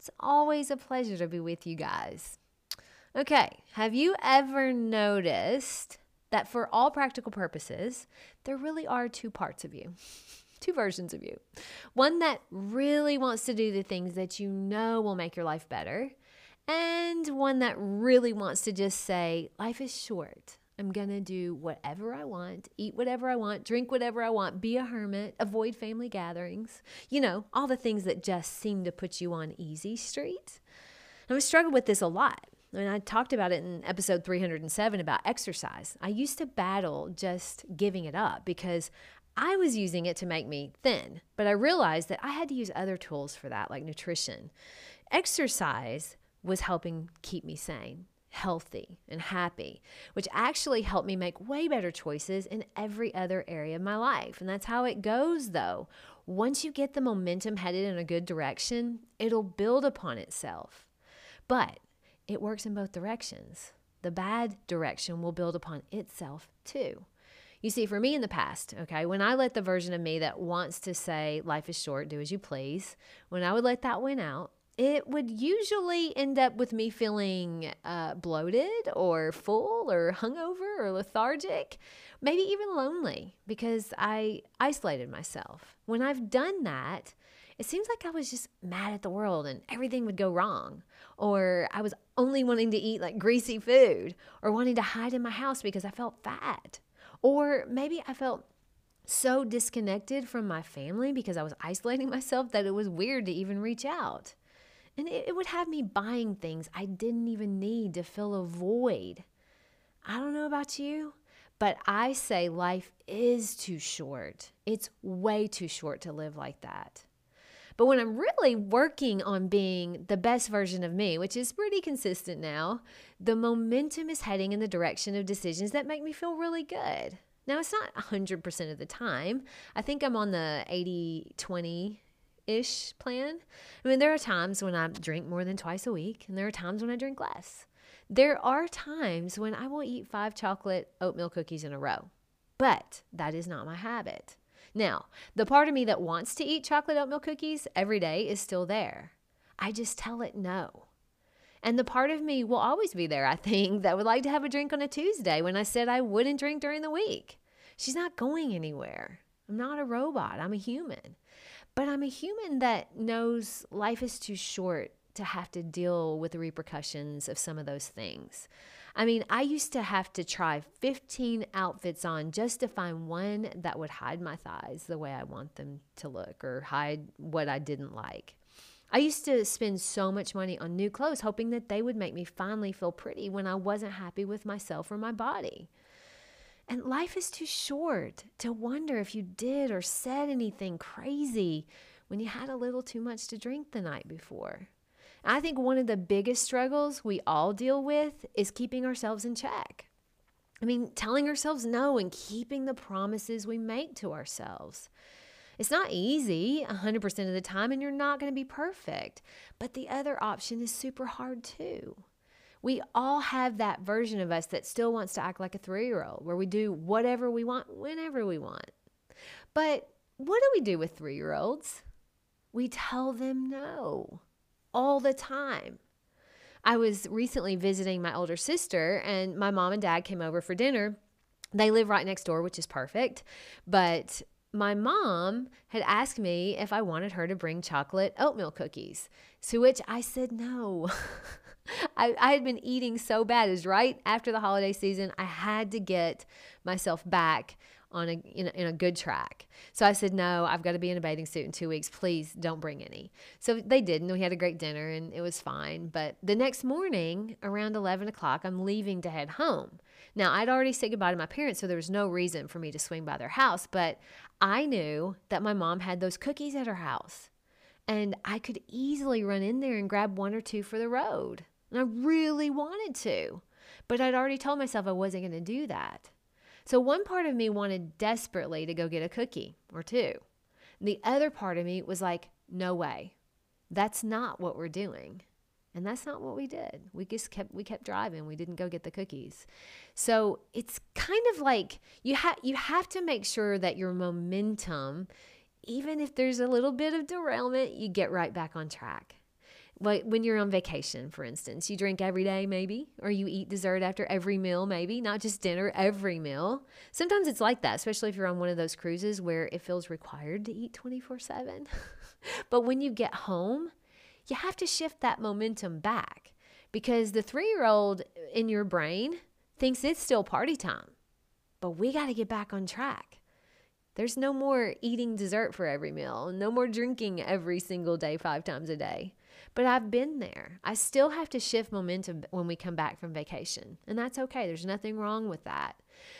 It's always a pleasure to be with you guys. Okay, have you ever noticed that for all practical purposes, there really are two parts of you? Two versions of you. One that really wants to do the things that you know will make your life better, and one that really wants to just say, Life is short. I'm going to do whatever I want, eat whatever I want, drink whatever I want, be a hermit, avoid family gatherings. You know, all the things that just seem to put you on easy street. And I struggled with this a lot. I mean, I talked about it in episode 307 about exercise. I used to battle just giving it up because I was using it to make me thin, but I realized that I had to use other tools for that, like nutrition. Exercise was helping keep me sane healthy and happy, which actually helped me make way better choices in every other area of my life. And that's how it goes, though. Once you get the momentum headed in a good direction, it'll build upon itself. But it works in both directions. The bad direction will build upon itself too. You see, for me in the past, okay, when I let the version of me that wants to say life is short, do as you please, when I would let that win out, it would usually end up with me feeling uh, bloated or full or hungover or lethargic, maybe even lonely because I isolated myself. When I've done that, it seems like I was just mad at the world and everything would go wrong. Or I was only wanting to eat like greasy food or wanting to hide in my house because I felt fat. Or maybe I felt so disconnected from my family because I was isolating myself that it was weird to even reach out. And it, it would have me buying things I didn't even need to fill a void. I don't know about you, but I say life is too short. It's way too short to live like that. But when I'm really working on being the best version of me, which is pretty consistent now, the momentum is heading in the direction of decisions that make me feel really good. Now, it's not 100% of the time. I think I'm on the 80 20 ish plan. I mean, there are times when I drink more than twice a week, and there are times when I drink less. There are times when I will eat five chocolate oatmeal cookies in a row, but that is not my habit. Now, the part of me that wants to eat chocolate oatmeal cookies every day is still there. I just tell it no. And the part of me will always be there, I think, that would like to have a drink on a Tuesday when I said I wouldn't drink during the week. She's not going anywhere. I'm not a robot, I'm a human. But I'm a human that knows life is too short to have to deal with the repercussions of some of those things. I mean, I used to have to try 15 outfits on just to find one that would hide my thighs the way I want them to look or hide what I didn't like. I used to spend so much money on new clothes hoping that they would make me finally feel pretty when I wasn't happy with myself or my body. And life is too short to wonder if you did or said anything crazy when you had a little too much to drink the night before. I think one of the biggest struggles we all deal with is keeping ourselves in check. I mean, telling ourselves no and keeping the promises we make to ourselves. It's not easy 100% of the time, and you're not going to be perfect. But the other option is super hard too. We all have that version of us that still wants to act like a three year old, where we do whatever we want whenever we want. But what do we do with three year olds? We tell them no all the time. I was recently visiting my older sister, and my mom and dad came over for dinner. They live right next door, which is perfect. But my mom had asked me if I wanted her to bring chocolate oatmeal cookies, to which I said no. I, I had been eating so bad. Was right after the holiday season. I had to get myself back on a in, a in a good track. So I said, no, I've got to be in a bathing suit in two weeks. Please don't bring any. So they didn't. We had a great dinner and it was fine. But the next morning, around 11 o'clock, I'm leaving to head home. Now, I'd already said goodbye to my parents, so there was no reason for me to swing by their house. But I knew that my mom had those cookies at her house. And I could easily run in there and grab one or two for the road. And I really wanted to. But I'd already told myself I wasn't going to do that. So one part of me wanted desperately to go get a cookie or two. The other part of me was like, no way. That's not what we're doing. And that's not what we did. We just kept we kept driving. We didn't go get the cookies. So it's kind of like you have you have to make sure that your momentum, even if there's a little bit of derailment, you get right back on track. Like when you're on vacation, for instance, you drink every day, maybe, or you eat dessert after every meal, maybe, not just dinner, every meal. Sometimes it's like that, especially if you're on one of those cruises where it feels required to eat 24 7. but when you get home, you have to shift that momentum back because the three year old in your brain thinks it's still party time. But we got to get back on track. There's no more eating dessert for every meal, no more drinking every single day, five times a day. But I've been there. I still have to shift momentum when we come back from vacation. And that's okay. There's nothing wrong with that.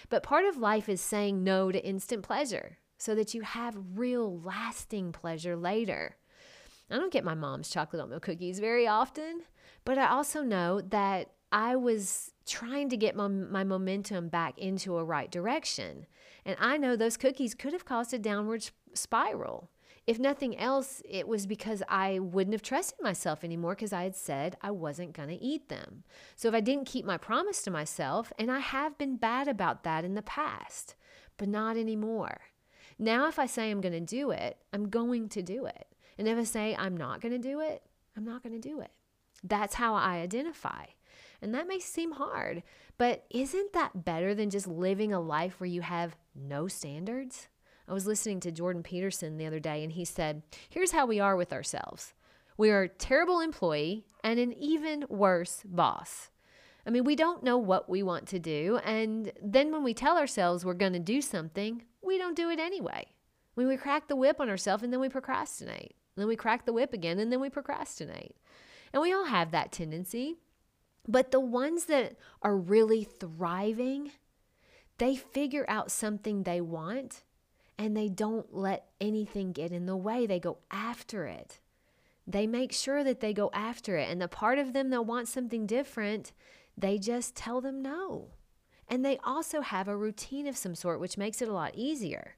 But part of life is saying no to instant pleasure so that you have real lasting pleasure later. I don't get my mom's chocolate oatmeal cookies very often, but I also know that I was trying to get my, my momentum back into a right direction. And I know those cookies could have caused a downward spiral. If nothing else, it was because I wouldn't have trusted myself anymore because I had said I wasn't going to eat them. So if I didn't keep my promise to myself, and I have been bad about that in the past, but not anymore. Now, if I say I'm going to do it, I'm going to do it. And if I say I'm not going to do it, I'm not going to do it. That's how I identify. And that may seem hard, but isn't that better than just living a life where you have no standards? I was listening to Jordan Peterson the other day, and he said, Here's how we are with ourselves we are a terrible employee and an even worse boss. I mean, we don't know what we want to do. And then when we tell ourselves we're going to do something, we don't do it anyway. When we crack the whip on ourselves and then we procrastinate. Then we crack the whip again and then we procrastinate. And we all have that tendency. But the ones that are really thriving, they figure out something they want and they don't let anything get in the way. They go after it. They make sure that they go after it. And the part of them that wants something different, they just tell them no. And they also have a routine of some sort, which makes it a lot easier.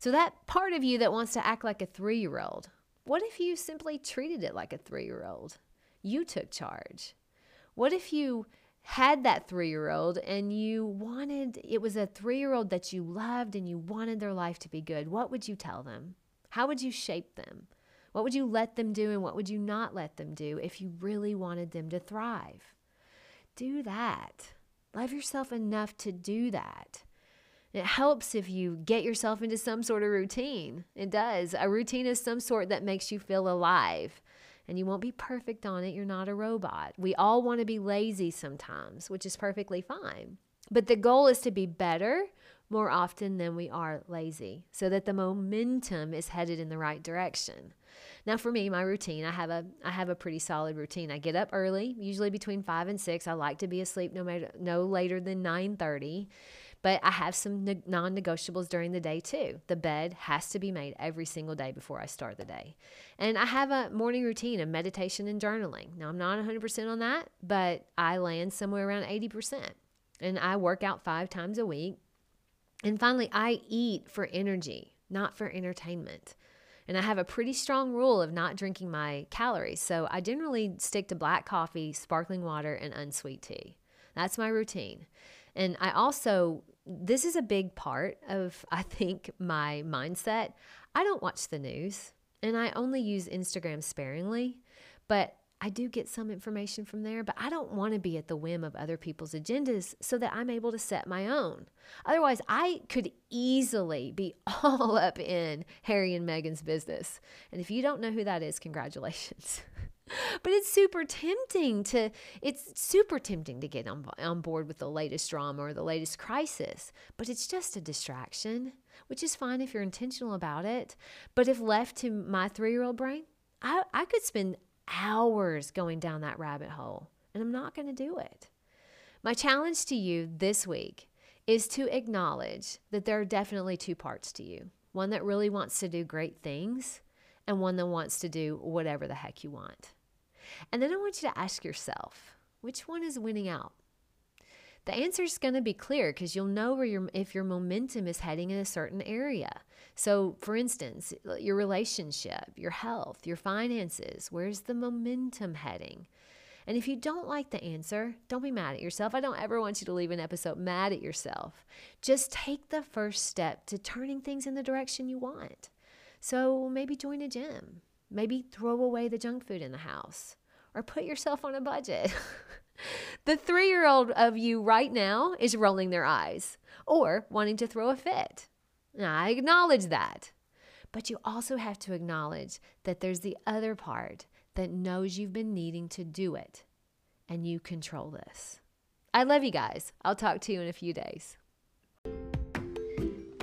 So, that part of you that wants to act like a three year old, what if you simply treated it like a three year old? You took charge. What if you had that three year old and you wanted, it was a three year old that you loved and you wanted their life to be good? What would you tell them? How would you shape them? What would you let them do and what would you not let them do if you really wanted them to thrive? Do that. Love yourself enough to do that. It helps if you get yourself into some sort of routine. It does. A routine is some sort that makes you feel alive. And you won't be perfect on it. You're not a robot. We all want to be lazy sometimes, which is perfectly fine. But the goal is to be better more often than we are lazy so that the momentum is headed in the right direction. Now for me, my routine, I have a I have a pretty solid routine. I get up early, usually between 5 and 6. I like to be asleep no matter no later than 9:30. But I have some ne- non negotiables during the day too. The bed has to be made every single day before I start the day. And I have a morning routine of meditation and journaling. Now, I'm not 100% on that, but I land somewhere around 80%. And I work out five times a week. And finally, I eat for energy, not for entertainment. And I have a pretty strong rule of not drinking my calories. So I generally stick to black coffee, sparkling water, and unsweet tea. That's my routine. And I also this is a big part of, I think, my mindset. I don't watch the news and I only use Instagram sparingly, but I do get some information from there, but I don't want to be at the whim of other people's agendas so that I'm able to set my own. Otherwise, I could easily be all up in Harry and Meghan's business. And if you don't know who that is, congratulations. but it's super tempting to it's super tempting to get on, on board with the latest drama or the latest crisis but it's just a distraction which is fine if you're intentional about it but if left to my three-year-old brain i, I could spend hours going down that rabbit hole and i'm not going to do it my challenge to you this week is to acknowledge that there are definitely two parts to you one that really wants to do great things and one that wants to do whatever the heck you want. And then I want you to ask yourself which one is winning out? The answer is going to be clear because you'll know where your if your momentum is heading in a certain area. So, for instance, your relationship, your health, your finances, where's the momentum heading? And if you don't like the answer, don't be mad at yourself. I don't ever want you to leave an episode mad at yourself. Just take the first step to turning things in the direction you want. So maybe join a gym, maybe throw away the junk food in the house, or put yourself on a budget. the three year old of you right now is rolling their eyes or wanting to throw a fit. I acknowledge that. But you also have to acknowledge that there's the other part that knows you've been needing to do it and you control this. I love you guys. I'll talk to you in a few days.